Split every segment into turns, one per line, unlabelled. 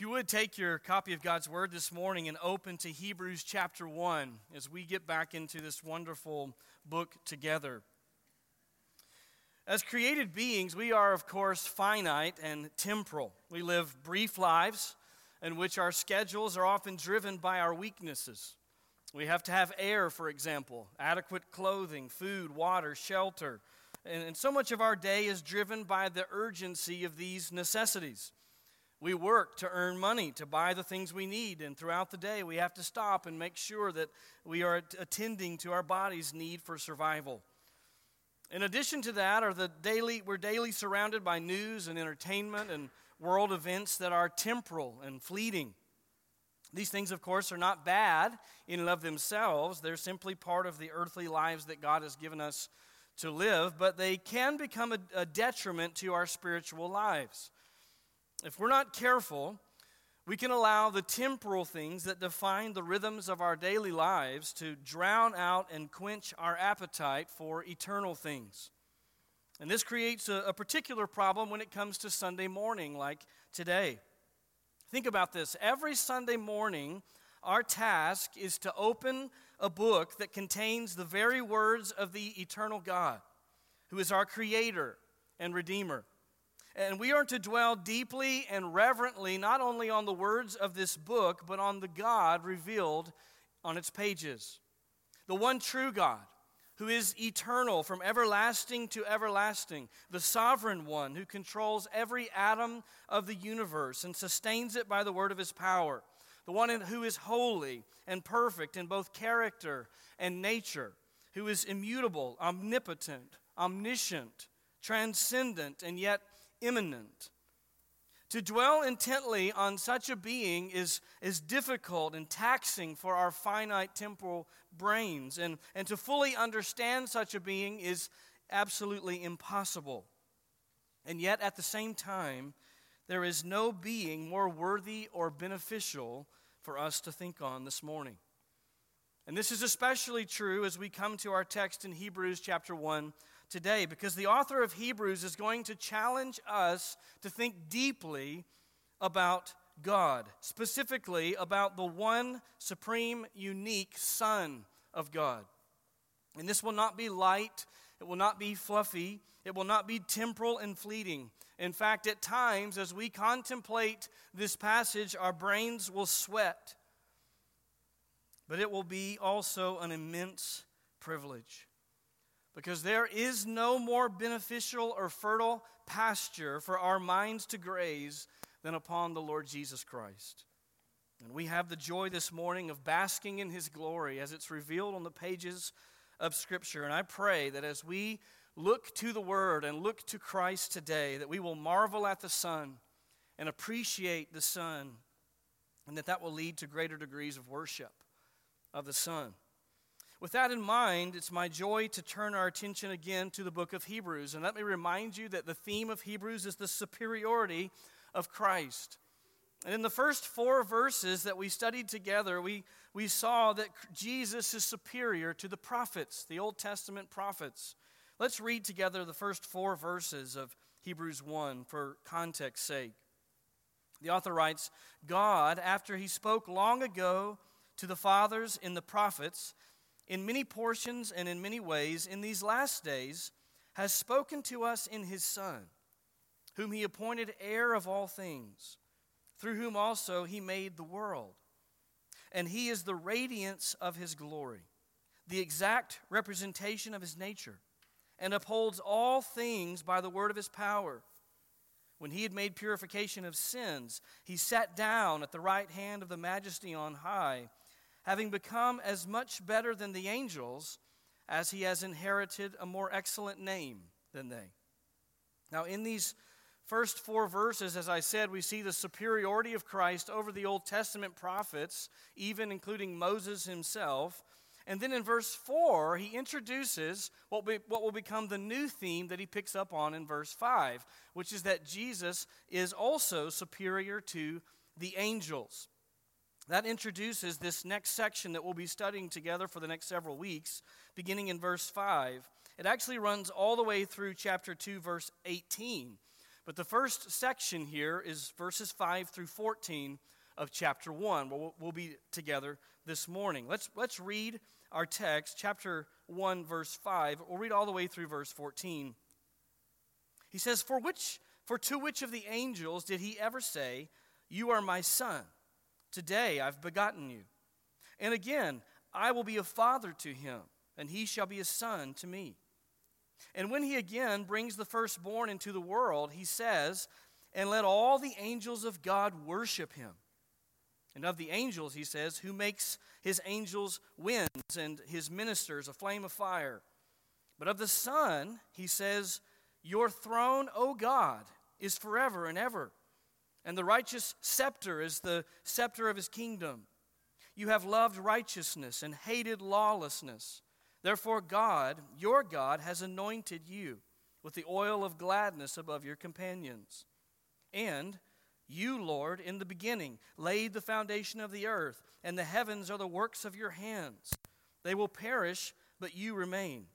If you would take your copy of God's Word this morning and open to Hebrews chapter 1 as we get back into this wonderful book together. As created beings, we are, of course, finite and temporal. We live brief lives in which our schedules are often driven by our weaknesses. We have to have air, for example, adequate clothing, food, water, shelter. And, and so much of our day is driven by the urgency of these necessities. We work to earn money to buy the things we need, and throughout the day, we have to stop and make sure that we are attending to our body's need for survival. In addition to that, are the daily, we're daily surrounded by news and entertainment and world events that are temporal and fleeting. These things, of course, are not bad in and of themselves. They're simply part of the earthly lives that God has given us to live, but they can become a, a detriment to our spiritual lives. If we're not careful, we can allow the temporal things that define the rhythms of our daily lives to drown out and quench our appetite for eternal things. And this creates a, a, particular problem when it comes to Sunday morning, like today. Think about this. Every Sunday morning, our task is to open a book that contains the very words of the eternal God, who is our Creator and Redeemer. And we are to dwell deeply and reverently not only on the words of this book, but on the God revealed on its pages. The one true God, who is eternal from everlasting to everlasting, the sovereign one who controls every atom of the universe and sustains it by the word of his power, the one who is holy and perfect in both character and nature, who is immutable, omnipotent, omniscient, transcendent, and yet immanent. To dwell intently on such a being is, is difficult and taxing for our finite temporal brains, and, and to fully understand such a being is absolutely impossible. And yet, at the same time, there is no being more worthy or beneficial for us to think on this morning. And this is especially true as we come to our text in Hebrews chapter 1 today because the author of Hebrews is going to challenge us to think deeply about God, specifically about the one supreme, unique Son of God. And this will not be light, it will not be fluffy, it will not be temporal and fleeting. In fact, at times, as we contemplate this passage, our brains will sweat. But it will be also an immense privilege because there is no more beneficial or fertile pasture for our minds to graze than upon the Lord Jesus Christ. And we have the joy this morning of basking in his glory as it's revealed on the pages of Scripture. And I pray that as we look to the Word and look to Christ today, that we will marvel at the Son and appreciate the Son, and that that will lead to greater degrees of worship of the Son. With that in mind, it's my joy to turn our attention again to the book of Hebrews. And let me remind you that the theme of Hebrews is the superiority of Christ. And in the first four verses that we studied together, we, we saw that Jesus is superior to the prophets, the Old Testament prophets. Let's read together the first four verses of Hebrews 1 for context sake. The author writes God, after he spoke long ago to the fathers in the prophets, in many portions and in many ways in these last days has spoken to us in his Son, whom he appointed heir of all things, through whom also he made the world. And he is the radiance of his glory, the exact representation of his nature, and upholds all things by the word of his power. When he had made purification of sins, he sat down at the right hand of the majesty on high having become as much better than the angels as he has inherited a more excellent name than they. Now, in these first four verses, as I said, we see the superiority of Christ over the Old Testament prophets, even including Moses himself. And then in verse 4, he introduces what, be, what will become the new theme that he picks up on in verse 5, which is that Jesus is also superior to the angels. That introduces this next section that we'll be studying together for the next several weeks, beginning in verse 5. It actually runs all the way through chapter 2, verse 18. But the first section here is verses 5 through 14 of chapter 1. We'll, we'll be together this morning. Let's, let's read our text, chapter 1, verse 5. We'll read all the way through verse 14. He says, For which for to which of the angels did he ever say, You are my son? Today I've begotten you. And again, I will be a father to him, and he shall be a son to me. And when he again brings the firstborn into the world, he says, And let all the angels of God worship him. And of the angels, he says, who makes his angels winds and his ministers a flame of fire. But of the Son, he says, Your throne, O God, is forever and ever, and the righteous scepter is the scepter of his kingdom. You have loved righteousness and hated lawlessness. Therefore, God, your God, has anointed you with the oil of gladness above your companions. And you, Lord, in the beginning laid the foundation of the earth, and the heavens are the works of your hands. They will perish, but you remain.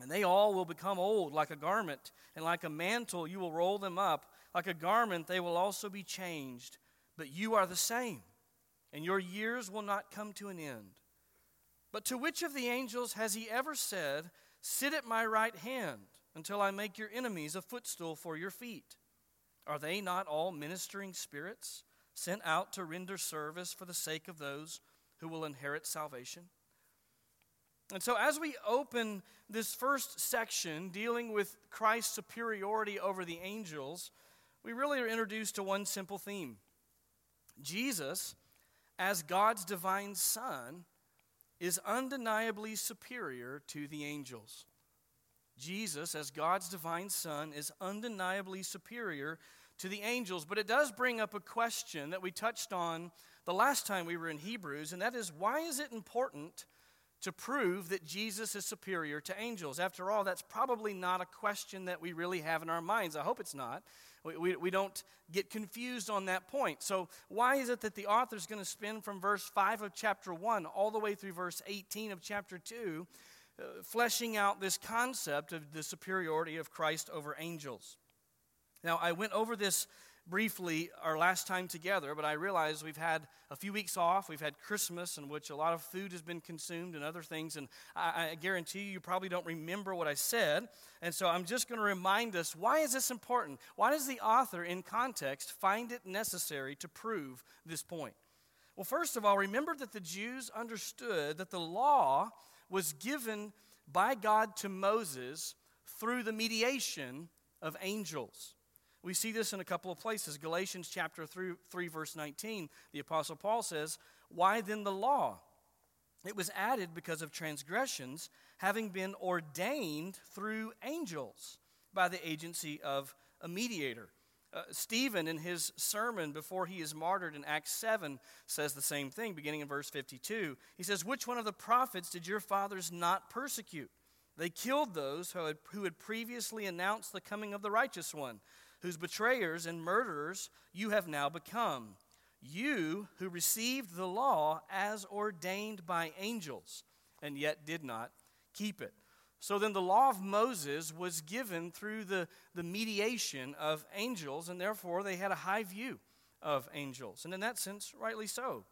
And they all will become old like a garment, and like a mantle you will roll them up. Like a garment they will also be changed. But you are the same, and your years will not come to an end. But to which of the angels has he ever said, Sit at my right hand until I make your enemies a footstool for your feet? Are they not all ministering spirits sent out to render service for the sake of those who will inherit salvation? And so, as we open this first section dealing with Christ's superiority over the angels, we really are introduced to one simple theme Jesus, as God's divine Son, is undeniably superior to the angels. Jesus, as God's divine Son, is undeniably superior to the angels. But it does bring up a question that we touched on the last time we were in Hebrews, and that is why is it important to prove that Jesus is superior to angels? After all, that's probably not a question that we really have in our minds. I hope it's not. We, we, we don't get confused on that point. So, why is it that the author is going to spend from verse 5 of chapter 1 all the way through verse 18 of chapter 2, uh, fleshing out this concept of the superiority of Christ over angels? Now, I went over this briefly our last time together, but I realize we've had a few weeks off. We've had Christmas, in which a lot of food has been consumed and other things, and I, I guarantee you, you probably don't remember what I said. And so I'm just going to remind us why is this important? Why does the author, in context, find it necessary to prove this point? Well, first of all, remember that the Jews understood that the law was given by God to Moses through the mediation of angels. We see this in a couple of places. Galatians chapter 3, 3, verse 19, the Apostle Paul says, Why then the law? It was added because of transgressions, having been ordained through angels by the agency of a mediator. Uh, Stephen, in his sermon before he is martyred in Acts 7, says the same thing, beginning in verse 52. He says, Which one of the prophets did your fathers not persecute? They killed those who had, who had previously announced the coming of the righteous one whose betrayers and murderers you have now become. You who received the law as ordained by angels, and yet did not keep it. So then, the law of Moses was given through the, the mediation of angels, and therefore they had a high view of angels. And in that sense, rightly so.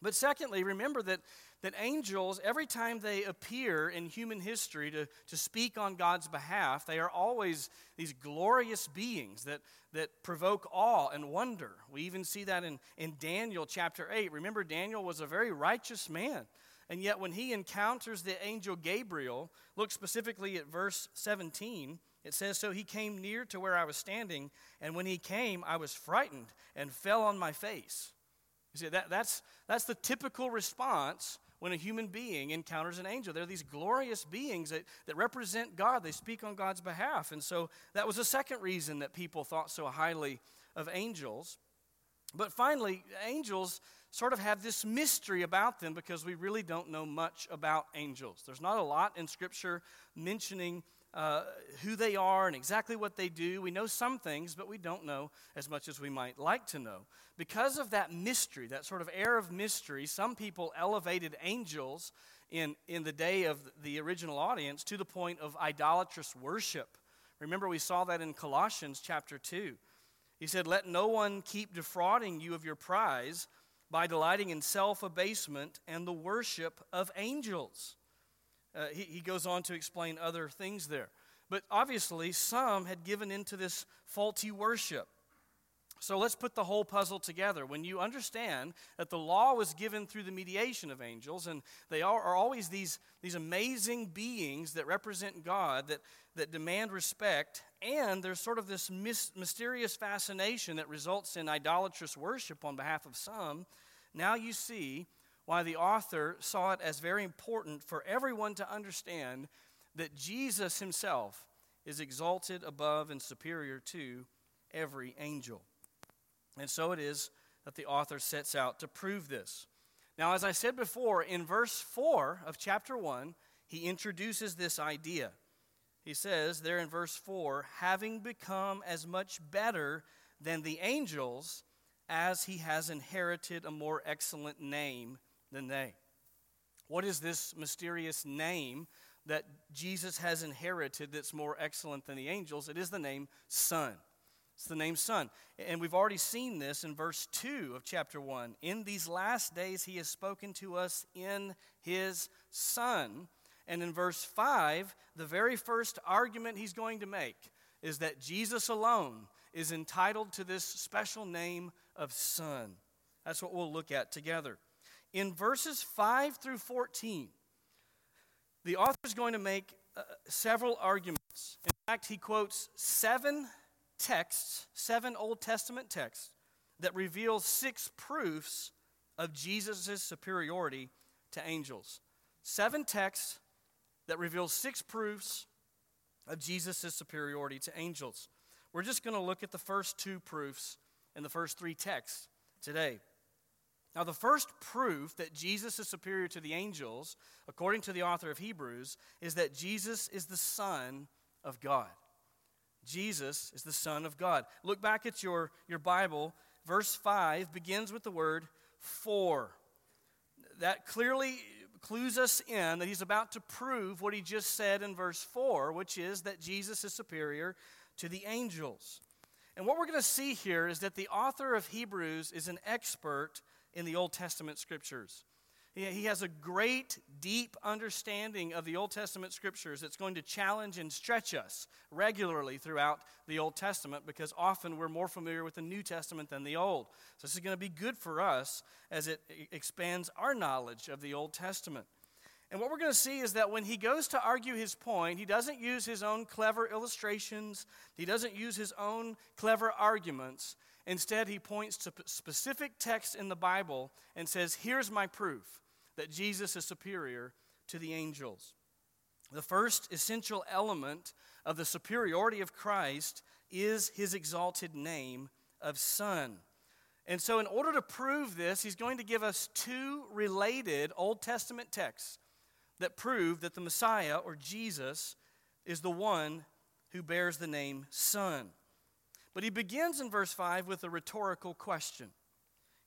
But secondly, remember that that angels, every time they appear in human history to, to speak on God's behalf, they are always these glorious beings that, that provoke awe and wonder. We even see that in, in Daniel chapter 8. Remember, Daniel was a very righteous man. And yet, when he encounters the angel Gabriel, look specifically at verse 17. It says, So he came near to where I was standing, and when he came, I was frightened and fell on my face. You see, that, that's, that's the typical response when a human being encounters an angel. They're these glorious beings that, that represent God, they speak on God's behalf. And so that was the second reason that people thought so highly of angels. But finally, angels sort of have this mystery about them because we really don't know much about angels. There's not a lot in Scripture mentioning uh, who they are and exactly what they do. We know some things, but we don't know as much as we might like to know. Because of that mystery, that sort of air of mystery, some people elevated angels in, in the day of the original audience to the point of idolatrous worship. Remember, we saw that in Colossians chapter 2. He said, Let no one keep defrauding you of your prize by delighting in self abasement and the worship of angels. Uh, he, he goes on to explain other things there. But obviously, some had given into this faulty worship. So let's put the whole puzzle together. When you understand that the law was given through the mediation of angels, and they are, are always these, these amazing beings that represent God, that, that demand respect, and there's sort of this mis- mysterious fascination that results in idolatrous worship on behalf of some, now you see why the author saw it as very important for everyone to understand that Jesus himself is exalted above and superior to every angel. And so it is that the author sets out to prove this. Now, as I said before, in verse 4 of chapter 1, he introduces this idea. He says there in verse 4 having become as much better than the angels as he has inherited a more excellent name than they. What is this mysterious name that Jesus has inherited that's more excellent than the angels? It is the name Son. It's the name Son. And we've already seen this in verse 2 of chapter 1. In these last days, he has spoken to us in his Son. And in verse 5, the very first argument he's going to make is that Jesus alone is entitled to this special name of Son. That's what we'll look at together. In verses 5 through 14, the author is going to make uh, several arguments. In fact, he quotes seven texts, seven Old Testament texts, that reveal six proofs of Jesus' superiority to angels. Seven texts that reveal six proofs of Jesus' superiority to angels. We're just going to look at the first two proofs in the first three texts today. Now, the first proof that Jesus is superior to the angels, according to the author of Hebrews, is that Jesus is the Son of God. Jesus is the Son of God. Look back at your, your Bible. Verse 5 begins with the word for. That clearly clues us in that he's about to prove what he just said in verse 4, which is that Jesus is superior to the angels. And what we're going to see here is that the author of Hebrews is an expert in the Old Testament scriptures. He has a great, deep understanding of the Old Testament scriptures that's going to challenge and stretch us regularly throughout the Old Testament because often we're more familiar with the New Testament than the Old. So, this is going to be good for us as it expands our knowledge of the Old Testament. And what we're going to see is that when he goes to argue his point, he doesn't use his own clever illustrations, he doesn't use his own clever arguments. Instead, he points to specific texts in the Bible and says, Here's my proof that Jesus is superior to the angels. The first essential element of the superiority of Christ is his exalted name of Son. And so, in order to prove this, he's going to give us two related Old Testament texts that prove that the Messiah, or Jesus, is the one who bears the name Son. But he begins in verse 5 with a rhetorical question.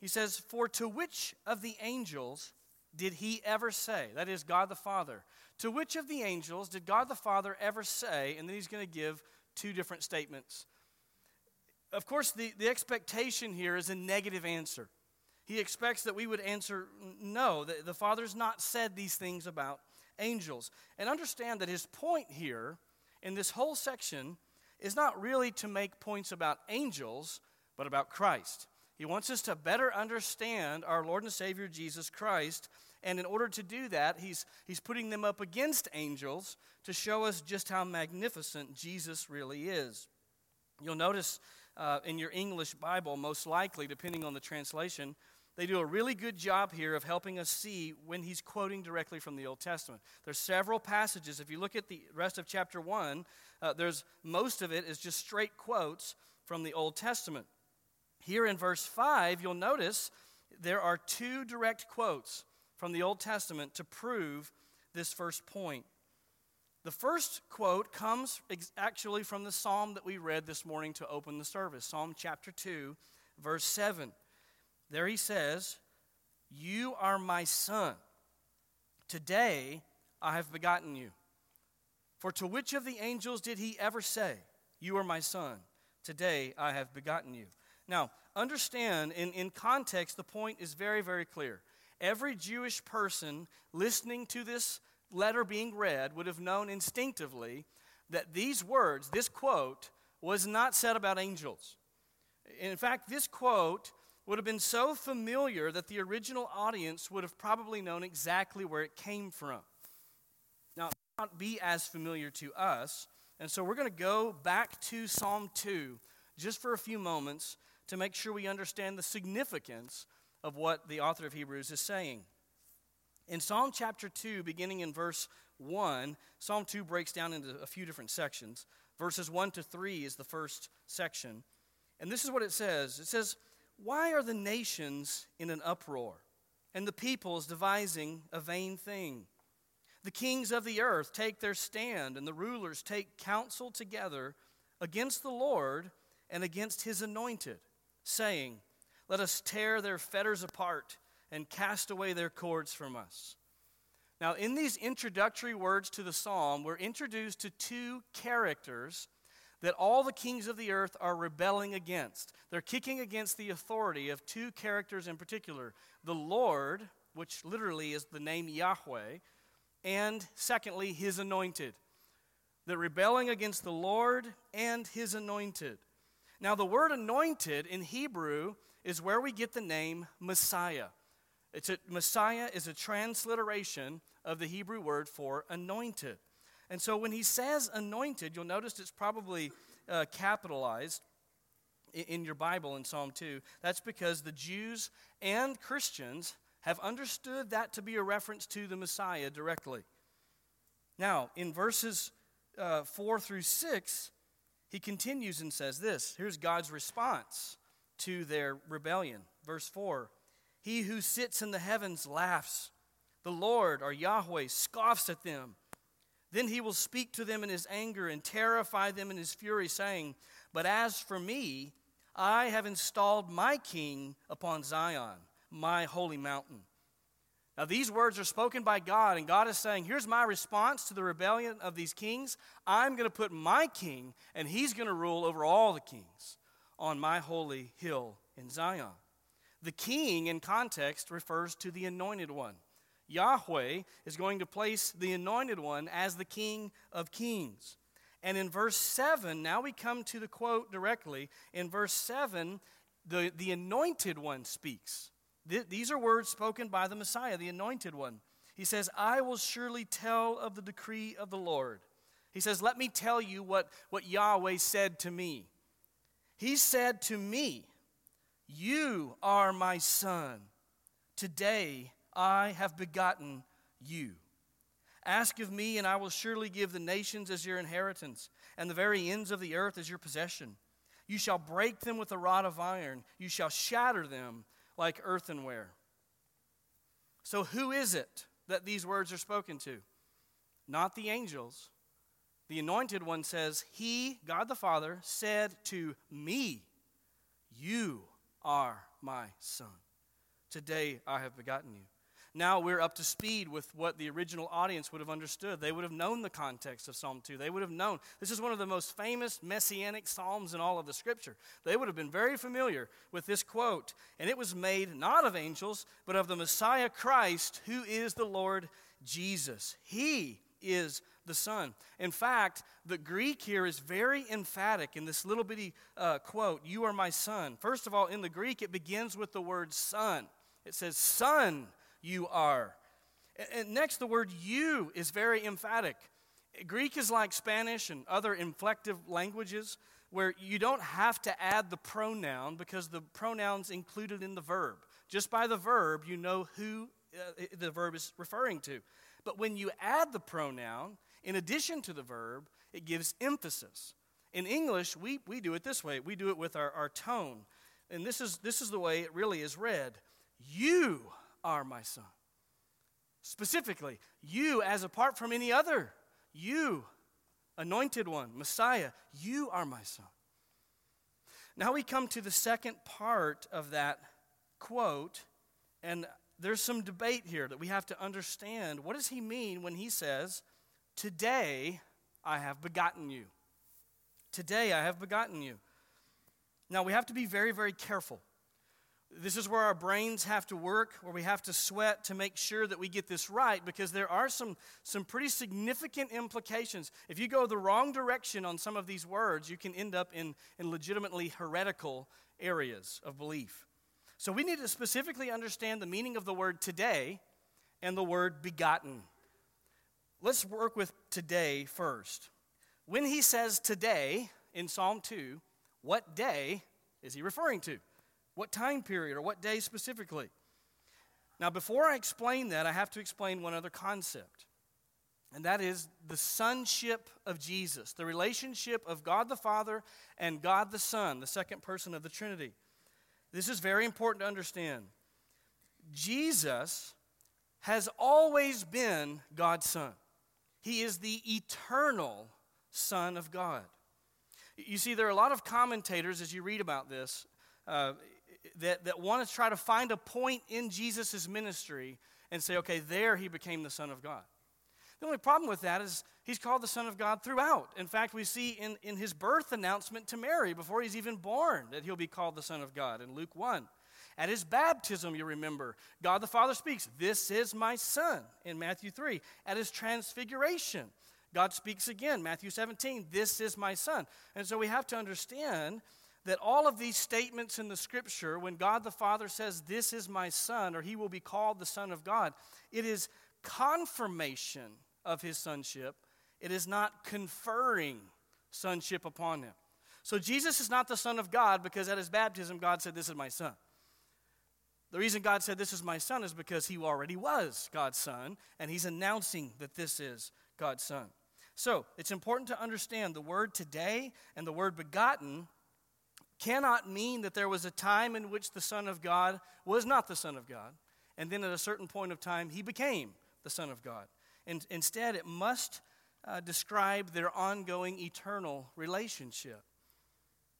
He says, For to which of the angels did he ever say, that is, God the Father, to which of the angels did God the Father ever say, and then he's going to give two different statements. Of course, the, the expectation here is a negative answer. He expects that we would answer no, the, the Father's not said these things about angels. And understand that his point here in this whole section is not really to make points about angels, but about Christ. He wants us to better understand our Lord and Savior Jesus Christ. And in order to do that, he's, he's putting them up against angels to show us just how magnificent Jesus really is. You'll notice uh, in your English Bible, most likely, depending on the translation, they do a really good job here of helping us see when he's quoting directly from the Old Testament. There's several passages. If you look at the rest of chapter 1, uh, there's most of it is just straight quotes from the Old Testament. Here in verse 5, you'll notice there are two direct quotes from the Old Testament to prove this first point. The first quote comes actually from the psalm that we read this morning to open the service Psalm chapter 2, verse 7. There he says, You are my son. Today I have begotten you. For to which of the angels did he ever say, You are my son? Today I have begotten you. Now, understand, in, in context, the point is very, very clear. Every Jewish person listening to this letter being read would have known instinctively that these words, this quote, was not said about angels. In fact, this quote would have been so familiar that the original audience would have probably known exactly where it came from. Now, it may not be as familiar to us, and so we're going to go back to Psalm 2 just for a few moments to make sure we understand the significance of what the author of Hebrews is saying. In Psalm chapter 2, beginning in verse 1, Psalm 2 breaks down into a few different sections. Verses 1 to 3 is the first section. And this is what it says it says, Why are the nations in an uproar, and the peoples devising a vain thing? The kings of the earth take their stand, and the rulers take counsel together against the Lord and against his anointed, saying, Let us tear their fetters apart and cast away their cords from us. Now, in these introductory words to the psalm, we're introduced to two characters that all the kings of the earth are rebelling against. They're kicking against the authority of two characters in particular the Lord, which literally is the name Yahweh, and secondly, his anointed. They're rebelling against the Lord and his anointed. Now, the word anointed in Hebrew is where we get the name Messiah. It's a, Messiah is a transliteration of the Hebrew word for anointed. And so when he says anointed, you'll notice it's probably uh, capitalized in, your Bible in Psalm 2. That's because the Jews and Christians have understood that to be a reference to the Messiah directly. Now, in verses uh, 4 through 6, he continues and says this here's God's response to their rebellion. Verse 4 He who sits in the heavens laughs. The Lord, or Yahweh, scoffs at them. Then he will speak to them in his anger and terrify them in his fury, saying, But as for me, I have installed my king upon Zion, my holy mountain. Now, these words are spoken by God, and God is saying, Here's my response to the rebellion of these kings. I'm going to put my king, and he's going to rule over all the kings on my holy hill in Zion. The king, in context, refers to the anointed one. Yahweh is going to place the anointed one as the king of kings. And in verse 7, now we come to the quote directly. In verse 7, the, the anointed one speaks. Th- these are words spoken by the Messiah, the anointed one. He says, I will surely tell of the decree of the Lord. He says, Let me tell you what, what Yahweh said to me. He said to me, You are my son. Today I have begotten you. Ask of me, and I will surely give the nations as your inheritance, and the very ends of the earth as your possession. You shall break them with a rod of iron, you shall shatter them like earthenware. So, who is it that these words are spoken to? Not the angels. The anointed one says, He, God the Father, said to me, You are my son. Today I have begotten you. Now we're up to speed with what the original audience would have understood. They would have known the context of Psalm 2. They would have known. This is one of the most famous messianic psalms in all of the scripture. They would have been very familiar with this quote. And it was made not of angels, but of the Messiah Christ, who is the Lord Jesus. He is the Son. In fact, the Greek here is very emphatic in this little bitty uh, quote, You are my son. First of all, in the Greek, it begins with the word son. It says, Son you are. And next, the word you is very emphatic. Greek is like Spanish and other inflective languages where you don't have to add the pronoun because the pronoun's included in the verb. Just by the verb, you know who uh, the verb is referring to. But when you add the pronoun, in addition to the verb, it gives emphasis. In English, we, we do it this way we do it with our, our tone. And this is, this is the way it really is read You are my son. Specifically, you as apart from any other, you, anointed one, Messiah, you are my son. Now we come to the second part of that quote, and there's some debate here that we have to understand. What does he mean when he says, Today I have begotten you. Today I have begotten you. Now we have to be very, very careful. This is where our brains have to work, where we have to sweat to make sure that we get this right, because there are some, some pretty significant implications. If you go the wrong direction on some of these words, you can end up in, in legitimately heretical areas of belief. So we need to specifically understand the meaning of the word today and the word begotten. Let's work with today first. When he says today in Psalm 2, what day is he referring to? What time period or what day specifically? Now, before I explain that, I have to explain one other concept, and that is the sonship of Jesus, the relationship of God the Father and God the Son, the second person of the Trinity. This is very important to understand. Jesus has always been God's Son, He is the eternal Son of God. You see, there are a lot of commentators as you read about this uh, that, that want to try to find a point in Jesus' ministry and say, okay, there he became the Son of God. The only problem with that is he's called the Son of God throughout. In fact, we see in, in his birth announcement to Mary before he's even born that he'll be called the Son of God in Luke 1. At his baptism, you remember, God the Father speaks, This is my Son in Matthew 3. At his transfiguration, God speaks again, Matthew 17, This is my Son. And so we have to understand that all of these statements in the scripture, when God the Father says, This is my Son, or he will be called the Son of God, it is confirmation of his sonship. It is not conferring sonship upon him. So Jesus is not the Son of God because at his baptism, God said, This is my Son. The reason God said, This is my Son is because he already was God's Son, and he's announcing that this is God's Son. So it's important to understand the word today and the word begotten cannot mean that there was a time in which the Son of God was not the Son of God, and then at a certain point of time he became the Son of God. And instead, it must uh, describe their ongoing eternal relationship.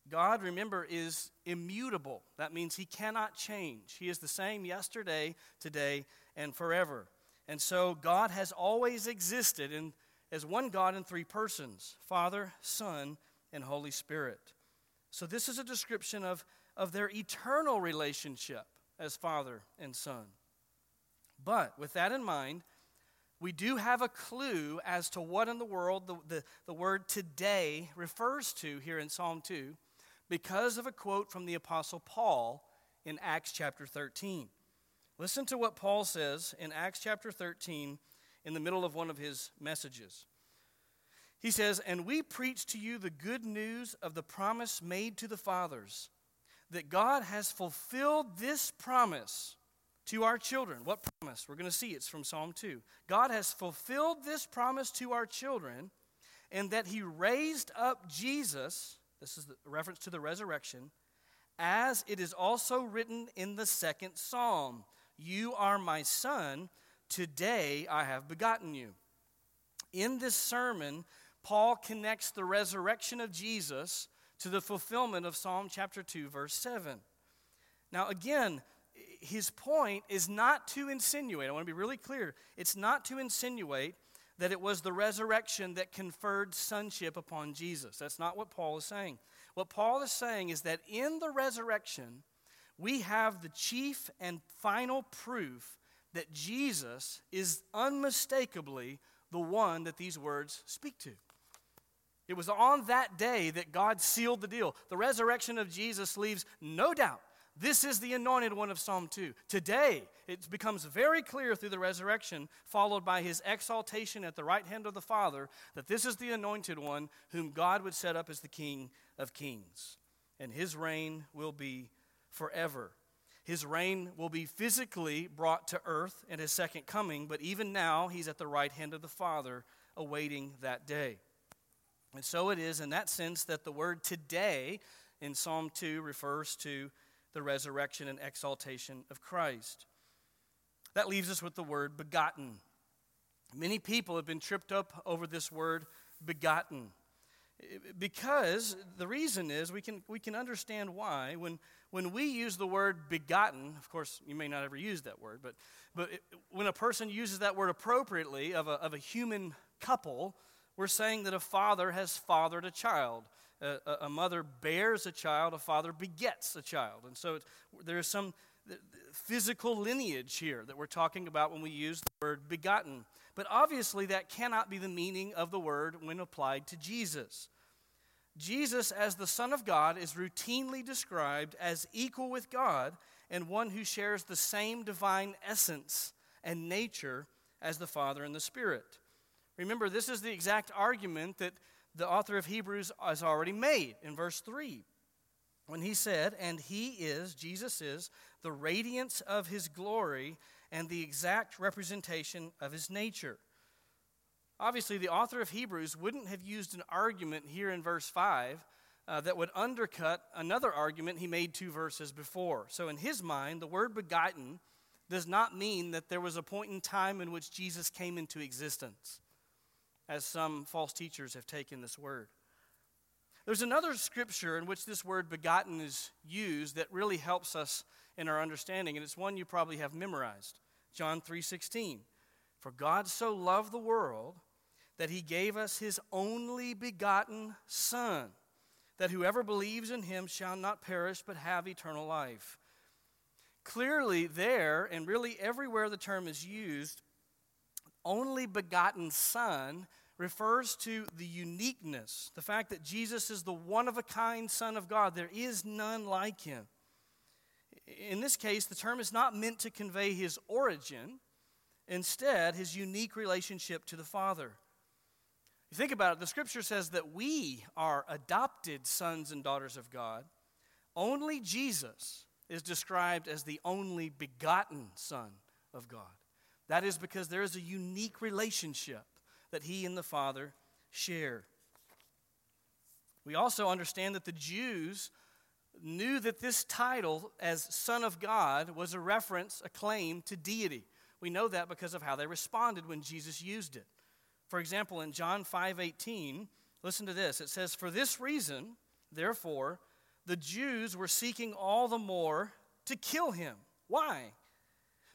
God, remember, is immutable. That means he cannot change. He is the same yesterday, today, and forever. And so God has always existed in, as one God in three persons Father, Son, and Holy Spirit. So, this is a description of, of their eternal relationship as father and son. But with that in mind, we do have a clue as to what in the world the, the, the word today refers to here in Psalm 2 because of a quote from the Apostle Paul in Acts chapter 13. Listen to what Paul says in Acts chapter 13 in the middle of one of his messages. He says, And we preach to you the good news of the promise made to the fathers, that God has fulfilled this promise to our children. What promise? We're going to see it's from Psalm 2. God has fulfilled this promise to our children, and that He raised up Jesus, this is the reference to the resurrection, as it is also written in the second psalm You are my son, today I have begotten you. In this sermon, Paul connects the resurrection of Jesus to the fulfillment of Psalm chapter 2, verse 7. Now, again, his point is not to insinuate, I want to be really clear, it's not to insinuate that it was the resurrection that conferred sonship upon Jesus. That's not what Paul is saying. What Paul is saying is that in the resurrection, we have the chief and final proof that Jesus is unmistakably the one that these words speak to. It was on that day that God sealed the deal. The resurrection of Jesus leaves no doubt. This is the anointed one of Psalm 2. Today, it becomes very clear through the resurrection, followed by his exaltation at the right hand of the Father, that this is the anointed one whom God would set up as the King of kings. And his reign will be forever. His reign will be physically brought to earth in his second coming, but even now, he's at the right hand of the Father, awaiting that day. And so it is in that sense that the word today in Psalm 2 refers to the resurrection and exaltation of Christ. That leaves us with the word begotten. Many people have been tripped up over this word begotten. Because the reason is we can, we can understand why. When, when we use the word begotten, of course, you may not ever use that word, but, but it, when a person uses that word appropriately of a, of a human couple, We're saying that a father has fathered a child. A, a, mother bears a child, a father begets a child. And so there's some physical lineage here that we're talking about when we use the word begotten. But obviously, that cannot be the meaning of the word when applied to Jesus. Jesus, as the Son of God, is routinely described as equal with God and one who shares the same divine essence and nature as the Father and the Spirit. Remember, this is the exact argument that the author of Hebrews has already made in verse 3 when he said, And he is, Jesus is, the radiance of his glory and the exact representation of his nature. Obviously, the author of Hebrews wouldn't have used an argument here in verse 5 uh, that would undercut another argument he made two verses before. So, in his mind, the word begotten does not mean that there was a point in time in which Jesus came into existence, as some false teachers have taken this word. There's another scripture in which this word begotten is used that really helps us in our understanding, and it's one you probably have memorized. John 3:16. For God so loved the world that he gave us his only begotten son, that whoever believes in him shall not perish but have eternal life. Clearly there and really everywhere the term is used, only begotten son refers to the uniqueness, the fact that Jesus is the one of a kind Son of God. There is none like him. In this case, the term is not meant to convey his origin, instead, his unique relationship to the Father. You think about it, the scripture says that we are adopted sons and daughters of God. Only Jesus is described as the only begotten Son of God. That is because there is a unique relationship that he and the Father share. We also understand that the Jews knew that this title as Son of God was a reference, a claim to deity. We know that because of how they responded when Jesus used it. For example, in John 5:18, listen to this. It says, "For this reason, therefore, the Jews were seeking all the more to kill him." Why?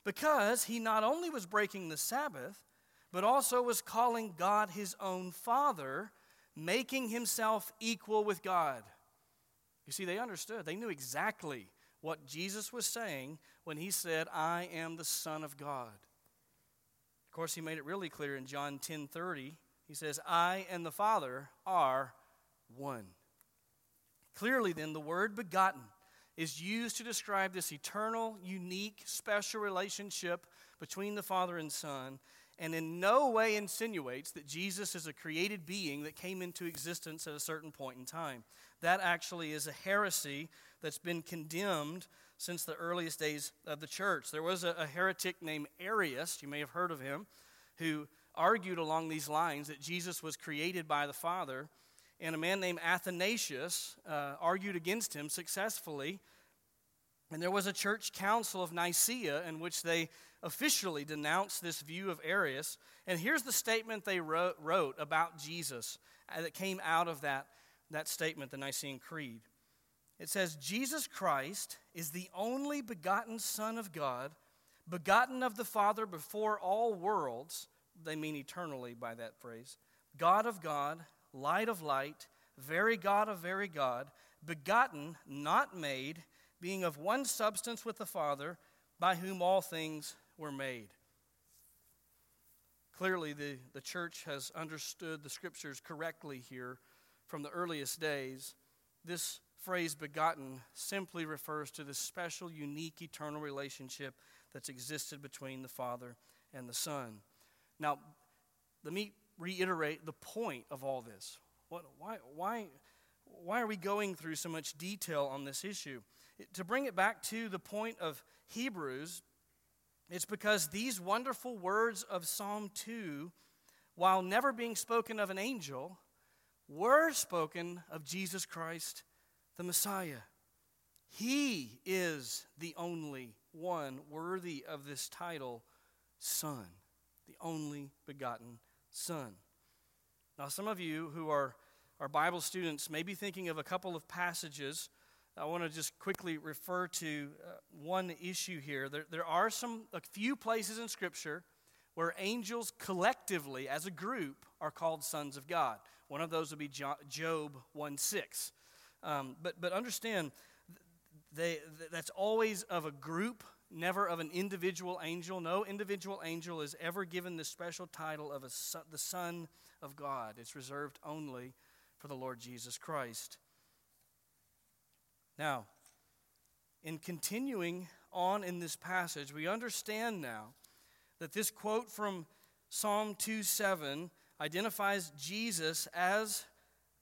Because he not only was breaking the Sabbath, but also was calling God his own Father, making himself equal with God. You see, they understood. They knew exactly what Jesus was saying when he said, I am the Son of God. Of course, he made it really clear in John 10 30. He says, I and the Father are one. Clearly, then, the word begotten is used to describe this eternal, unique, special relationship between the Father and Son and in no way insinuates that Jesus is a created being that came into existence at a certain point in time. That actually is a heresy that's been condemned since the earliest days of the church. There was a, a heretic named Arius, you may have heard of him, who argued along these lines that Jesus was created by the Father, and a man named Athanasius uh, argued against him successfully. And there was a church council of Nicaea in which they officially denounced this view of Arius. And here's the statement they wrote, wrote about Jesus uh, that came out of that, that statement, the Nicene Creed. It says, Jesus Christ is the only begotten Son of God, begotten of the Father before all worlds. They mean eternally by that phrase. God of God, light of light, very God of very God, begotten, not made, being of one substance with the Father, by whom all things were made. Clearly, the, the church has understood the scriptures correctly here from the earliest days. This phrase begotten simply refers to the special, unique, eternal relationship that's existed between the Father and the Son. Now, let me reiterate the point of all this. What, why, why, why are we going through so much detail on this issue? To bring it back to the point of Hebrews, it's because these wonderful words of Psalm 2, while never being spoken of an angel, were spoken of Jesus Christ, the Messiah. He is the only one worthy of this title, Son, the only begotten Son. Now, some of you who are, are Bible students may be thinking of a couple of passages I want to just quickly refer to uh, one issue here. There, there are some, a few places in Scripture where angels collectively, as a group, are called sons of God. One of those would be Job 1 6. Um, but, but understand, they, that's always of a group, never of an individual angel. No individual angel is ever given the special title of a son, the Son of God. It's reserved only for the Lord Jesus Christ. Now, in continuing on in this passage, we understand now that this quote from Psalm 2 7 identifies Jesus as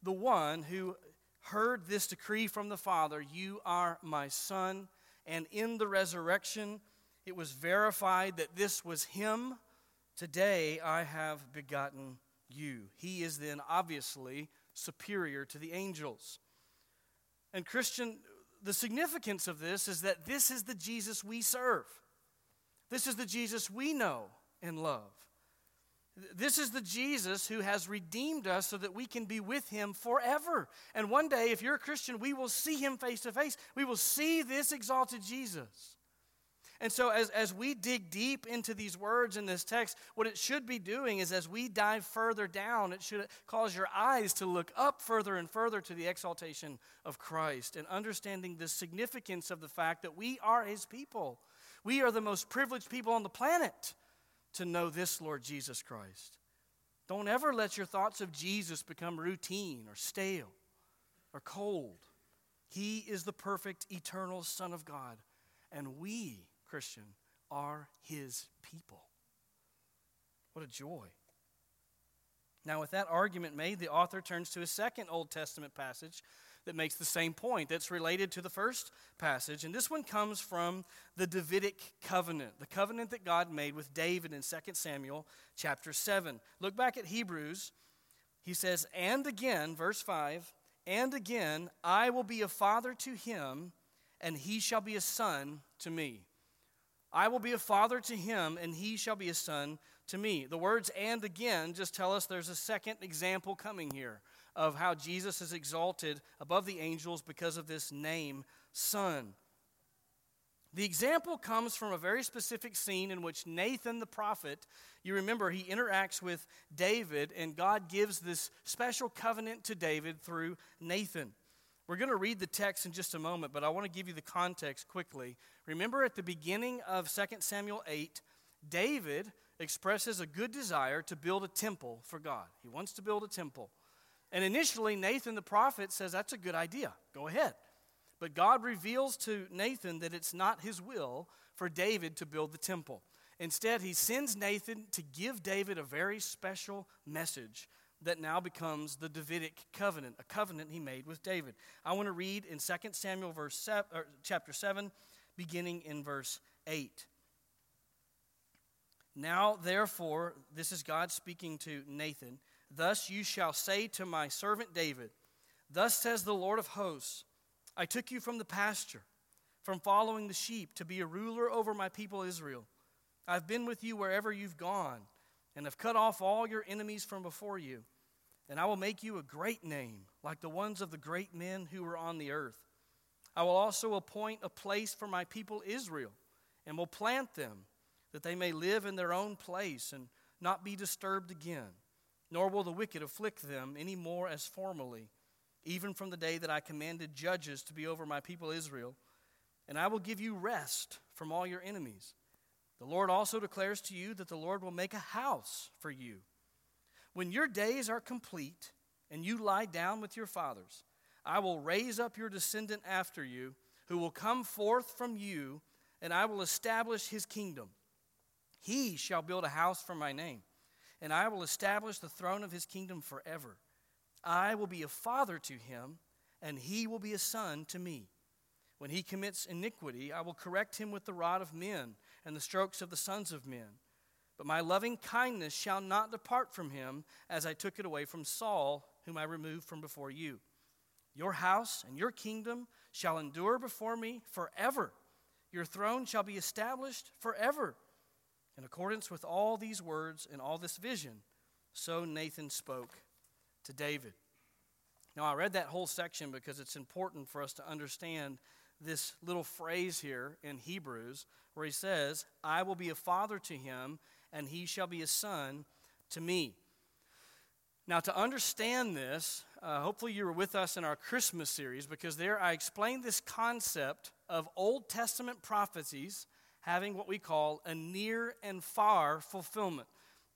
the one who heard this decree from the Father You are my Son. And in the resurrection, it was verified that this was Him. Today I have begotten you. He is then obviously superior to the angels. And, Christian, the significance of this is that this is the Jesus we serve. This is the Jesus we know and love. This is the Jesus who has redeemed us so that we can be with him forever. And one day, if you're a Christian, we will see him face to face. We will see this exalted Jesus. And so, as, as we dig deep into these words in this text, what it should be doing is as we dive further down, it should cause your eyes to look up further and further to the exaltation of Christ and understanding the significance of the fact that we are his people. We are the most privileged people on the planet to know this Lord Jesus Christ. Don't ever let your thoughts of Jesus become routine or stale or cold. He is the perfect, eternal Son of God, and we, Christian, are His people. What a joy. Now, with that argument made, the author turns to a second Old Testament passage that makes the same point that's related to the first passage. And this one comes from the Davidic covenant, the covenant that God made with David in 2 Samuel chapter 7. Look back at Hebrews. He says, And again, verse 5, and again, I will be a father to him, and he shall be a son to me. I will be a father to him, and he shall be a son to me. The words and again just tell us there's a second example coming here of how Jesus is exalted above the angels because of this name, Son. The example comes from a very specific scene in which Nathan the prophet, you remember, he interacts with David, and God gives this special covenant to David through Nathan. We're going to read the text in just a moment, but I want to give you the context quickly. Remember at the beginning of 2 Samuel 8, David expresses a good desire to build a temple for God. He wants to build a temple. And initially, Nathan the prophet says, That's a good idea. Go ahead. But God reveals to Nathan that it's not his will for David to build the temple. Instead, he sends Nathan to give David a very special message that now becomes the Davidic covenant, a covenant he made with David. I want to read in 2 Samuel verse seven, chapter 7, beginning in verse 8. Now, therefore, this is God speaking to Nathan. Thus you shall say to my servant David, Thus says the Lord of hosts, I took you from the pasture, from following the sheep, to be a ruler over my people Israel. I've been with you wherever you've gone, and have cut off all your enemies from before you. And I will make you a great name, like the ones of the great men who were on the earth. I will also appoint a place for my people Israel, and will plant them, that they may live in their own place and not be disturbed again nor will the wicked afflict them any more as formerly, even from the day that I commanded judges to be over my people Israel. And I will give you rest from all your enemies. The Lord also declares to you that the Lord will make a house for you. When your days are complete and you lie down with your fathers, I will raise up your descendant after you, who will come forth from you, and I will establish his kingdom. He shall build a house for my name and I will establish the throne of his kingdom forever. I will be a father to him, and he will be a son to me. When he commits iniquity, I will correct him with the rod of men and the strokes of the sons of men. But my loving kindness shall not depart from him, as I took it away from Saul, whom I removed from before you. Your house and your kingdom shall endure before me forever. Your throne shall be established forever. In accordance with all these words and all this vision, so Nathan spoke to David. Now, I read that whole section because it's important for us to understand this little phrase here in Hebrews where he says, I will be a father to him, and he shall be a son to me. Now, to understand this, uh, hopefully you were with us in our Christmas series because there I explained this concept of Old Testament prophecies having what we call a near and far fulfillment.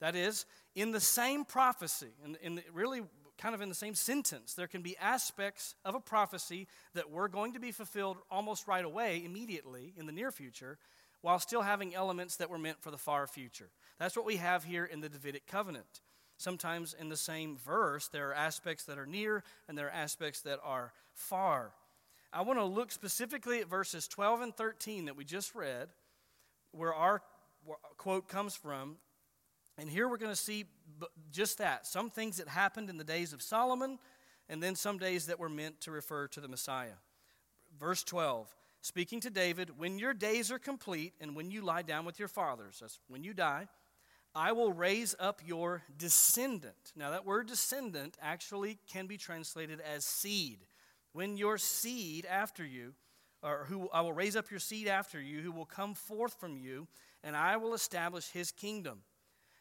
That is, in the same prophecy, the, really kind of in the same sentence, there can be aspects of a prophecy that were going to be fulfilled almost right away, immediately, in the near future, while still having elements that were meant for the far future. That's what we have here in the Davidic covenant. Sometimes in the same verse, there are aspects that are near and there are aspects that are far. I want to look specifically at verses 12 and 13 that we just read, where our quote comes from. And here we're going to see just that some things that happened in the days of Solomon, and then some days that were meant to refer to the Messiah. Verse 12 speaking to David, When your days are complete and when you lie down with your fathers, that's when you die, I will raise up your descendant. Now, that word descendant actually can be translated as seed. When your seed after you, or who I will raise up your seed after you, who will come forth from you, and I will establish his kingdom.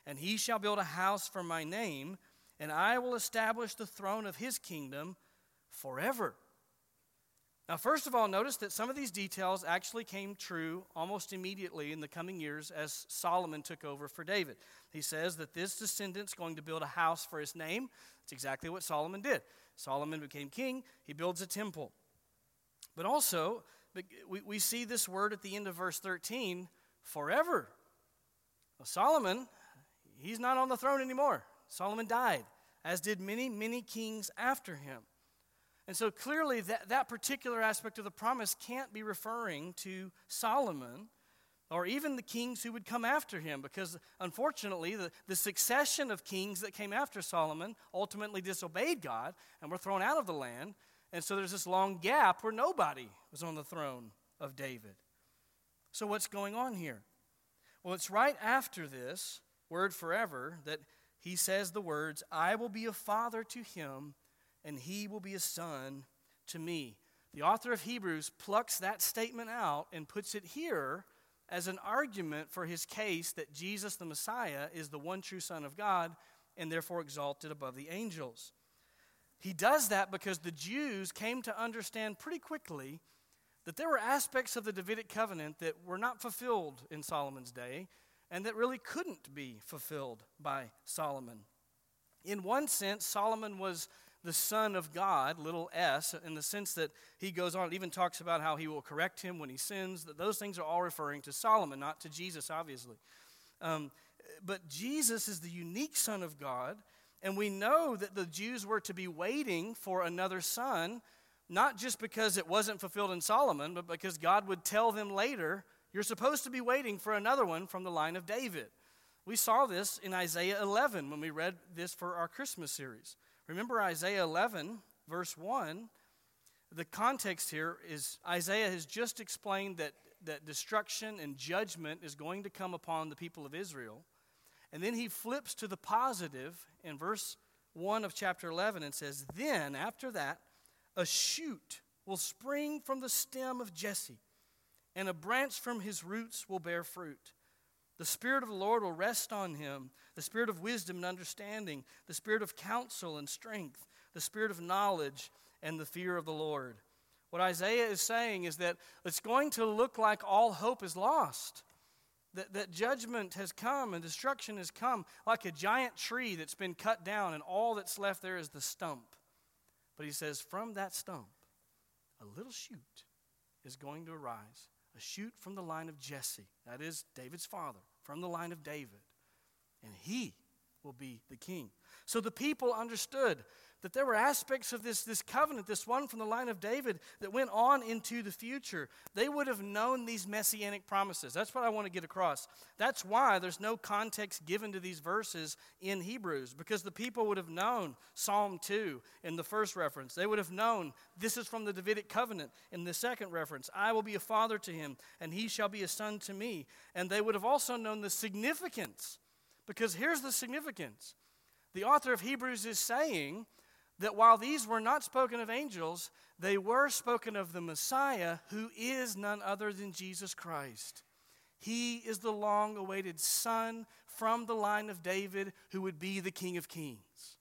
And he shall build a house for my name, and I will establish the throne of his kingdom forever. Now, first of all, notice that some of these details actually came true almost immediately in the coming years as Solomon took over for David. He says that this descendant's going to build a house for his name. That's exactly what Solomon did. Solomon became king, he builds a temple. But also, we, see this word at the end of verse 13 forever. Well, Solomon, he's not on the throne anymore. Solomon died, as did many, many kings after him. And so clearly, that, that particular aspect of the promise can't be referring to Solomon or even the kings who would come after him, because unfortunately, the, the succession of kings that came after Solomon ultimately disobeyed God and were thrown out of the land. And so there's this long gap where nobody was on the throne of David. So, what's going on here? Well, it's right after this word forever that he says the words, I will be a father to him and he will be a son to me. The author of Hebrews plucks that statement out and puts it here as an argument for his case that Jesus the Messiah is the one true Son of God and therefore exalted above the angels. He does that because the Jews came to understand pretty quickly that there were aspects of the Davidic covenant that were not fulfilled in Solomon's day and that really couldn't be fulfilled by Solomon. In one sense, Solomon was the Son of God, little s, in the sense that he goes on, even talks about how he will correct him when he sins. That those things are all referring to Solomon, not to Jesus, obviously. Um, but Jesus is the unique Son of God, and we know that the Jews were to be waiting for another son, not just because it wasn't fulfilled in Solomon, but because God would tell them later, you're supposed to be waiting for another one from the line of David. We saw this in Isaiah 11 when we read this for our Christmas series. Remember Isaiah 11, verse 1. The context here is Isaiah has just explained that, that destruction and judgment is going to come upon the people of Israel. And then he flips to the positive in verse 1 of chapter 11 and says, Then, after that, a shoot will spring from the stem of Jesse, and a branch from his roots will bear fruit. The Spirit of the Lord will rest on him the Spirit of wisdom and understanding, the Spirit of counsel and strength, the Spirit of knowledge and the fear of the Lord. What Isaiah is saying is that it's going to look like all hope is lost. That, that judgment has come and destruction has come like a giant tree that's been cut down, and all that's left there is the stump. But he says, from that stump, a little shoot is going to arise a shoot from the line of Jesse. That is David's father, from the line of David. And he will be the king. So the people understood that there were aspects of this, this covenant, this one from the line of David, that went on into the future. They would have known these messianic promises. That's what I want to get across. That's why there's no context given to these verses in Hebrews, because the people would have known Psalm 2 in the first reference. They would have known this is from the Davidic covenant in the second reference. I will be a father to him, and he shall be a son to me. And they would have also known the significance, because here's the significance. The author of Hebrews is saying that while these were not spoken of angels, they were spoken of the Messiah, who is none other than Jesus Christ. He is the long awaited Son from the line of David who would be the King of Kings.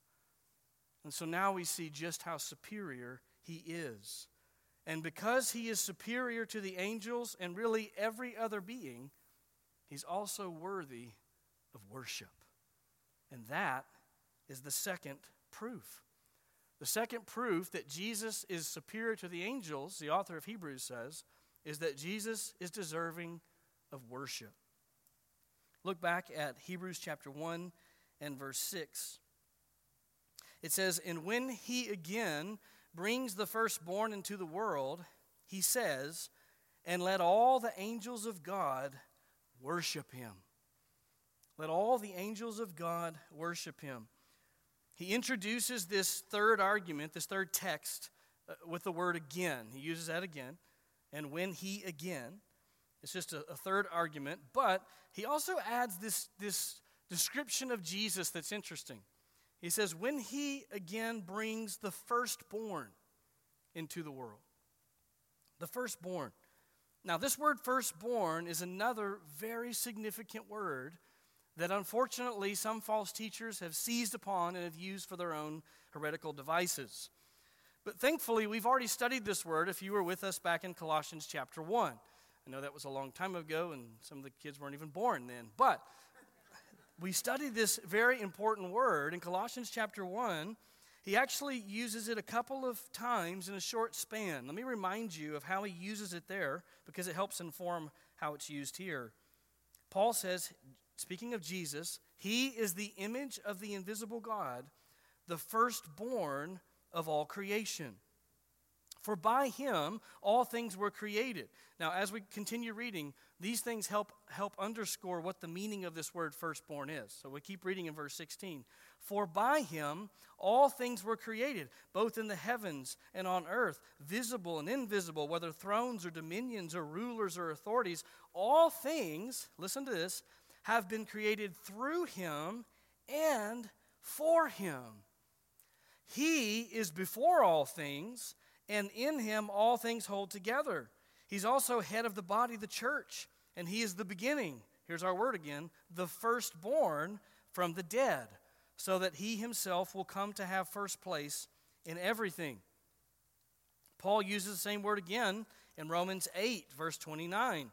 And so now we see just how superior he is. And because he is superior to the angels and really every other being, he's also worthy of worship. And that is the second proof. The second proof that Jesus is superior to the angels, the author of Hebrews says, is that Jesus is deserving of worship. Look back at Hebrews chapter 1 and verse 6. It says, And when he again brings the firstborn into the world, he says, And let all the angels of God worship him. Let all the angels of God worship him. He introduces this third argument, this third text, uh, with the word again. He uses that again. And when he again, it's just a, a third argument. But he also adds this, this description of Jesus that's interesting. He says, when he again brings the firstborn into the world. The firstborn. Now, this word firstborn is another very significant word that unfortunately some false teachers have seized upon and have used for their own heretical devices. But thankfully, we've already studied this word if you were with us back in Colossians chapter 1. I know that was a long time ago, and some of the kids weren't even born then. But we studied this very important word in Colossians chapter 1. He actually uses it a couple of times in a short span. Let me remind you of how he uses it there because it helps inform how it's used here. Paul says, speaking of Jesus, he is the image of the invisible God, the firstborn of all creation. For by him all things were created. Now, as we continue reading, these things help, help underscore what the meaning of this word firstborn is. So we keep reading in verse 16. For by him all things were created, both in the heavens and on earth, visible and invisible, whether thrones or dominions or rulers or authorities. All things, listen to this, have been created through him and for him. He is before all things, and in him all things hold together. He's also head of the body, the church, and he is the beginning. Here's our word again the firstborn from the dead, so that he himself will come to have first place in everything. Paul uses the same word again in Romans 8, verse 29.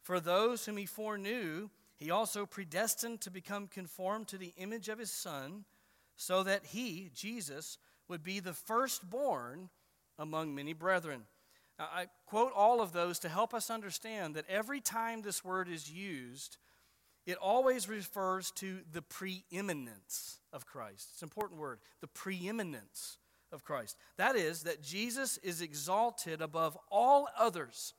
For those whom he foreknew, he also predestined to become conformed to the image of his Son, so that he, Jesus, would be the firstborn among many brethren. Now, I quote all of those to help us understand that every time this word is used, it always refers to the preeminence of Christ. It's an important word, the preeminence of Christ. That is, that Jesus is exalted above all others.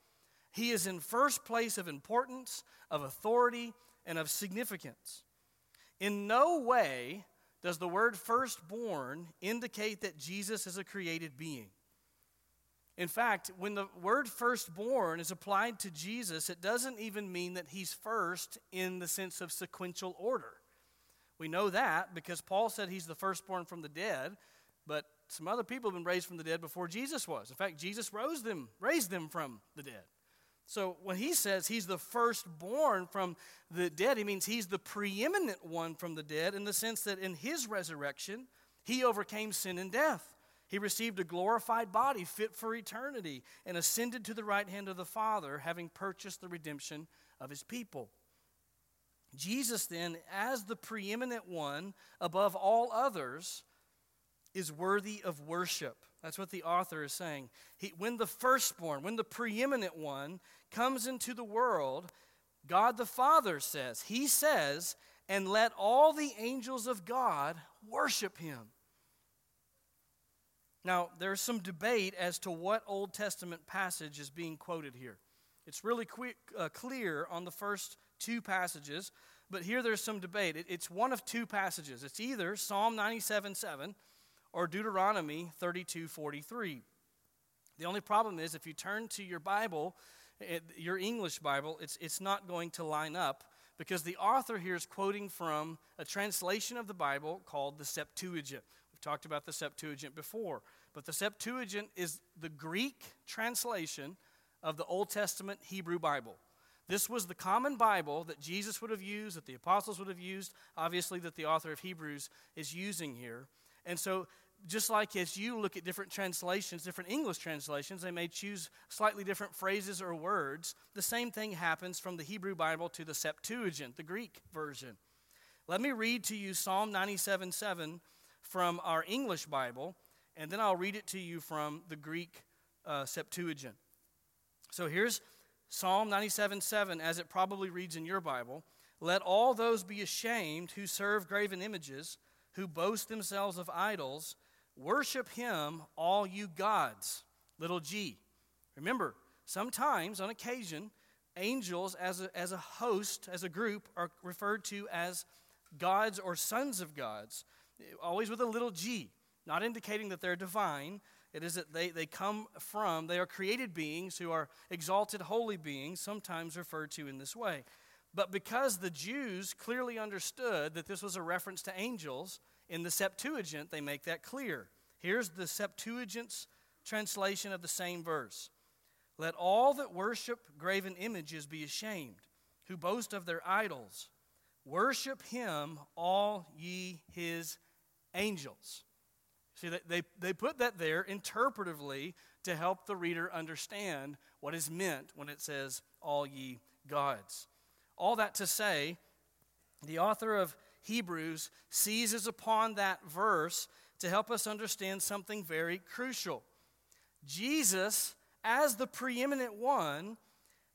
He is in first place of importance, of authority, and of significance. In no way does the word firstborn indicate that Jesus is a created being. In fact, when the word firstborn is applied to Jesus, it doesn't even mean that he's first in the sense of sequential order. We know that because Paul said he's the firstborn from the dead, but some other people have been raised from the dead before Jesus was. In fact, Jesus rose them, raised them from the dead. So when he says he's the firstborn from the dead, he means he's the preeminent one from the dead in the sense that in his resurrection, he overcame sin and death. He received a glorified body fit for eternity and ascended to the right hand of the Father, having purchased the redemption of his people. Jesus, then, as the preeminent one above all others, is worthy of worship. That's what the author is saying. He, when the firstborn, when the preeminent one comes into the world, God the Father says, He says, and let all the angels of God worship Him. Now, there's some debate as to what Old Testament passage is being quoted here. It's really uh, clear on the first two passages, but here there's some debate. It, it's one of two passages. It's either Psalm 97 7 or Deuteronomy 32 43. The only problem is if you turn to your Bible, it, your English Bible, it's, it's not going to line up because the author here is quoting from a translation of the Bible called the Septuagint We've talked about the Septuagint before. But the Septuagint is the Greek translation of the Old Testament Hebrew Bible. This was the common Bible that Jesus would have used, that the apostles would have used, obviously, that the author of Hebrews is using here. And so, just like as you look at different translations, different English translations, they may choose slightly different phrases or words. The same thing happens from the Hebrew Bible to the Septuagint, the Greek version. Let me read to you Psalm 97 7 from our English Bible, and then I'll read it to you from the Greek uh, Septuagint. So here's Psalm 97 7, as it probably reads in your Bible. Let all those be ashamed who serve graven images, who boast themselves of idols. Worship him, all you gods. Little g. Remember, sometimes, on occasion, angels as a, as a host, as a group, are referred to as gods or sons of gods, always with a little g, not indicating that they're divine, it is that they, they come from, they are created beings who are exalted holy beings, sometimes referred to in this way. But because the Jews clearly understood that this was a reference to angels, in the Septuagint they make that clear. Here's the Septuagint's translation of the same verse Let all that worship graven images be ashamed, who boast of their idols. Worship him, all ye his angels. See, they, they put that there interpretively to help the reader understand what is meant when it says, all ye gods. All that to say, the author of Hebrews seizes upon that verse to help us understand something very crucial. Jesus, as the preeminent one,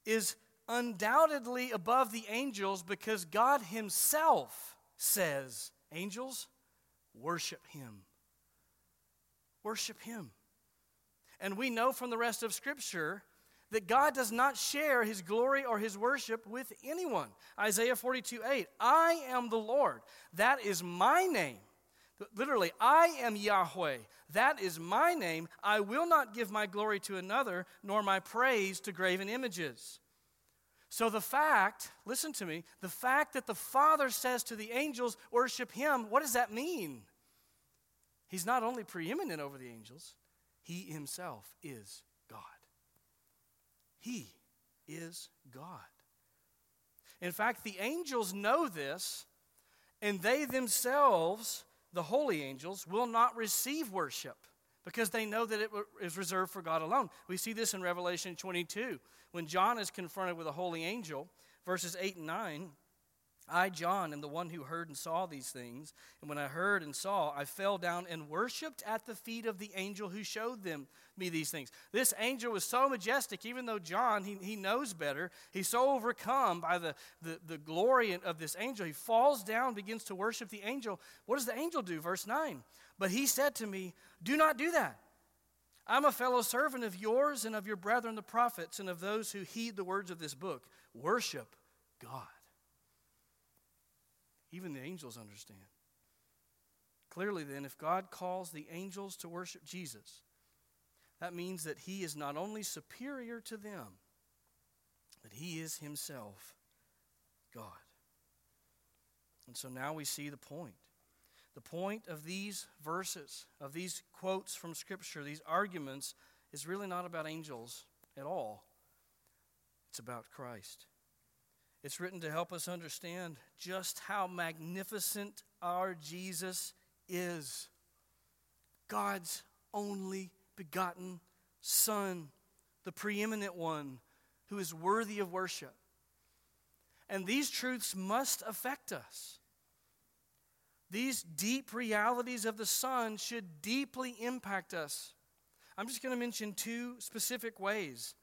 is undoubtedly above the angels because God Himself says, Angels, worship Him. Worship Him. And we know from the rest of Scripture that God does not share His glory or His worship with anyone. Isaiah 42 8, I am the Lord. That is my name. Literally, I am Yahweh. That is my name. I will not give my glory to another, nor my praise to graven images. So, the fact, listen to me, the fact that the Father says to the angels, worship Him, what does that mean? He's not only preeminent over the angels, he himself is. He is God. In fact, the angels know this, and they themselves, the holy angels, will not receive worship because they know that it is reserved for God alone. We see this in Revelation 22 when John is confronted with a holy angel, verses 8 and 9. I, John, am the one who heard and saw these things. And when I heard and saw, I fell down and worshiped at the feet of the angel who showed them me these things. This angel was so majestic, even though John, he, he knows better. He's so overcome by the, the, the glory of this angel. He falls down, begins to worship the angel. What does the angel do? Verse 9. But he said to me, Do not do that. I'm a fellow servant of yours and of your brethren, the prophets, and of those who heed the words of this book. Worship God. Even the angels understand. Clearly, then, if God calls the angels to worship Jesus, that means that he is not only superior to them, but he is himself God. And so now we see the point. The point of these verses, of these quotes from Scripture, these arguments, is really not about angels at all. It's about Christ. It's written to help us understand just how magnificent our Jesus is God's only begotten Son, the preeminent one who is worthy of worship. And these truths must affect us. These deep realities of the Son should deeply impact us. I'm just going to mention two specific ways.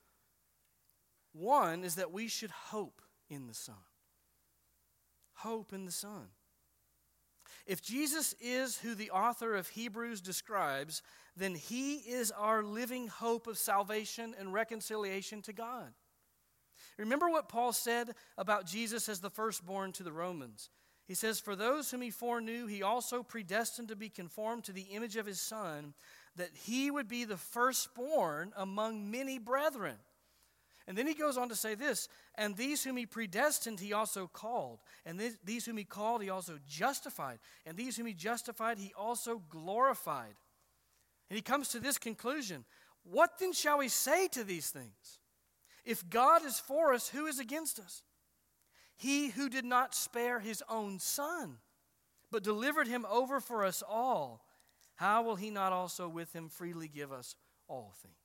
One is that we should hope in the Son. Hope in the Son. If Jesus is who the author of Hebrews describes, then he is our living hope of salvation and reconciliation to God. Remember what Paul said about Jesus as the firstborn to the Romans. He says, For those whom he foreknew, he also predestined to be conformed to the image of his Son, that he would be the firstborn among many brethren. And then he goes on to say this And these whom he predestined, he also called. And these whom he called, he also justified. And these whom he justified, he also glorified. And he comes to this conclusion What then shall we say to these things? If God is for us, who is against us? He who did not spare his own son, but delivered him over for us all, how will he not also with him freely give us all things?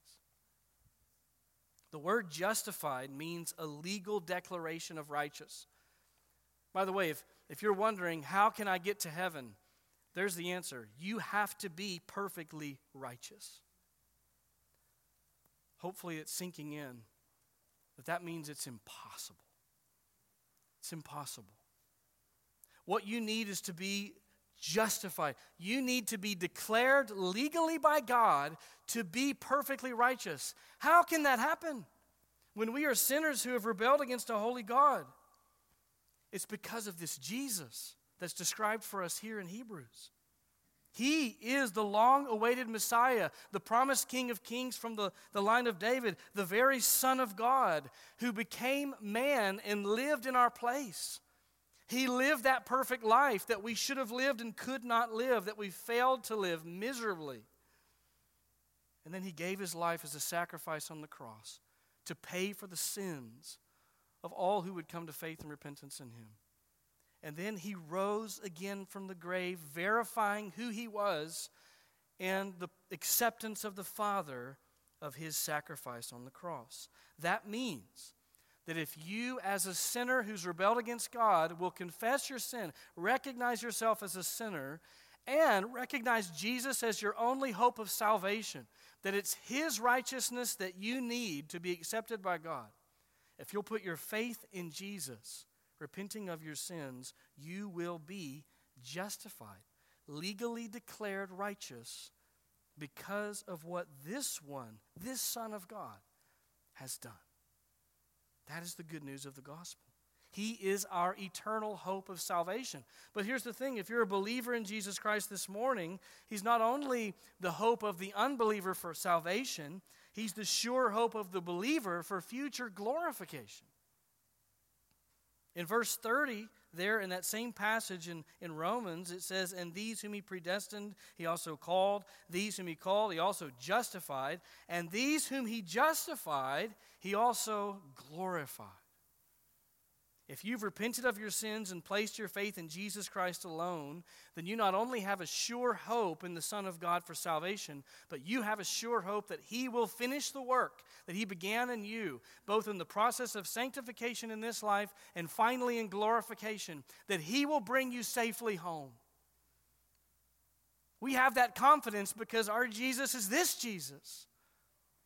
The word justified means a legal declaration of righteous. By the way, if, if you're wondering, how can I get to heaven? There's the answer. You have to be perfectly righteous. Hopefully, it's sinking in that that means it's impossible. It's impossible. What you need is to be justified. You need to be declared legally by God to be perfectly righteous. How can that happen when we are sinners who have rebelled against a holy God? It's because of this Jesus that's described for us here in Hebrews. He is the long awaited Messiah, the promised King of Kings from the, the line of David, the very Son of God who became man and lived in our place. He lived that perfect life that we should have lived and could not live, that we failed to live miserably. And then he gave his life as a sacrifice on the cross to pay for the sins of all who would come to faith and repentance in him. And then he rose again from the grave, verifying who he was and the acceptance of the Father of his sacrifice on the cross. That means that if you, as a sinner who's rebelled against God, will confess your sin, recognize yourself as a sinner, and recognize Jesus as your only hope of salvation, that it's his righteousness that you need to be accepted by God. If you'll put your faith in Jesus, repenting of your sins, you will be justified, legally declared righteous because of what this one, this Son of God, has done. That is the good news of the gospel. He is our eternal hope of salvation. But here's the thing if you're a believer in Jesus Christ this morning, He's not only the hope of the unbeliever for salvation, He's the sure hope of the believer for future glorification. In verse 30, there in that same passage in, in Romans, it says, And these whom he predestined, he also called. These whom he called, he also justified. And these whom he justified, he also glorified. If you've repented of your sins and placed your faith in Jesus Christ alone, then you not only have a sure hope in the Son of God for salvation, but you have a sure hope that He will finish the work that He began in you, both in the process of sanctification in this life and finally in glorification, that He will bring you safely home. We have that confidence because our Jesus is this Jesus,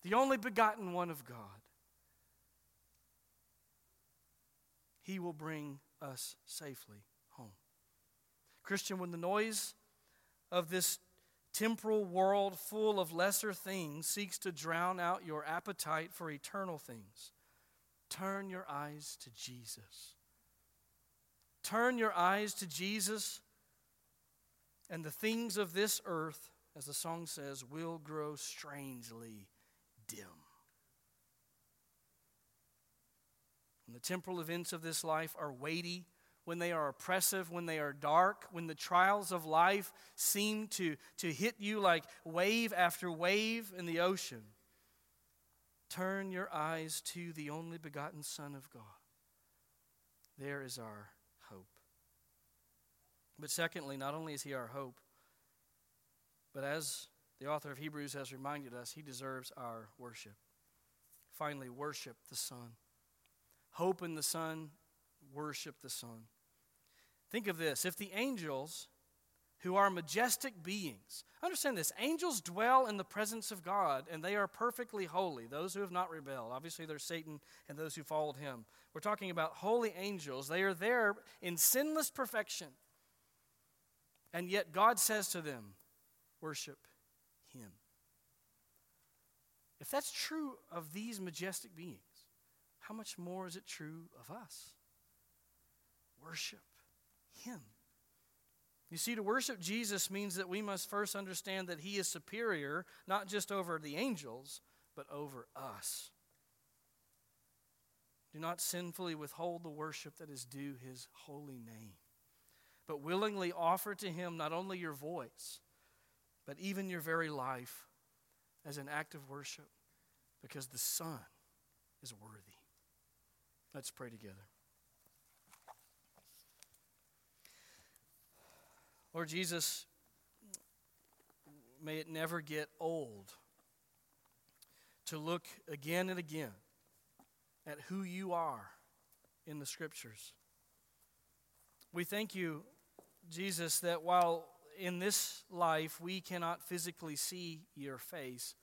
the only begotten one of God. He will bring us safely home. Christian, when the noise of this temporal world full of lesser things seeks to drown out your appetite for eternal things, turn your eyes to Jesus. Turn your eyes to Jesus, and the things of this earth, as the song says, will grow strangely dim. The temporal events of this life are weighty, when they are oppressive, when they are dark, when the trials of life seem to, to hit you like wave after wave in the ocean, turn your eyes to the only begotten Son of God. There is our hope. But secondly, not only is he our hope, but as the author of Hebrews has reminded us, he deserves our worship. Finally, worship the Son. Hope in the Son, worship the Son. Think of this if the angels, who are majestic beings, understand this angels dwell in the presence of God and they are perfectly holy, those who have not rebelled. Obviously, there's Satan and those who followed him. We're talking about holy angels. They are there in sinless perfection. And yet, God says to them, Worship Him. If that's true of these majestic beings, how much more is it true of us? Worship Him. You see, to worship Jesus means that we must first understand that He is superior, not just over the angels, but over us. Do not sinfully withhold the worship that is due His holy name, but willingly offer to Him not only your voice, but even your very life as an act of worship, because the Son is worthy. Let's pray together. Lord Jesus, may it never get old to look again and again at who you are in the scriptures. We thank you, Jesus, that while in this life we cannot physically see your face,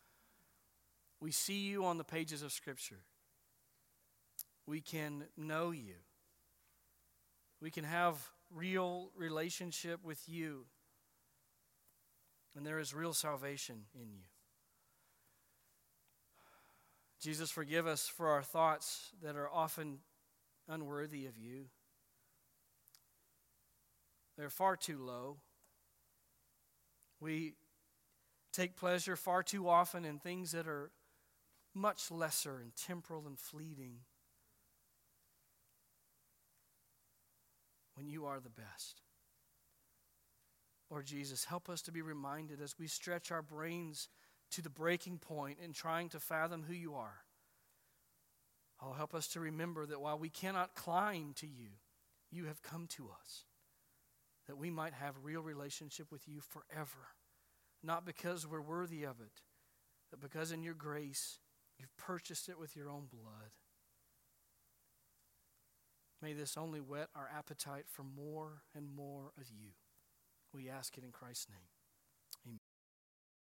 we see you on the pages of Scripture. We can know you. We can have real relationship with you. And there is real salvation in you. Jesus, forgive us for our thoughts that are often unworthy of you. They're far too low. We take pleasure far too often in things that are much lesser and temporal and fleeting when you are the best. Lord Jesus, help us to be reminded as we stretch our brains to the breaking point in trying to fathom who you are. Oh, help us to remember that while we cannot climb to you, you have come to us that we might have real relationship with you forever. Not because we're worthy of it, but because in your grace you've purchased it with your own blood. May this only whet our appetite for more and more of you. We ask it in Christ's name.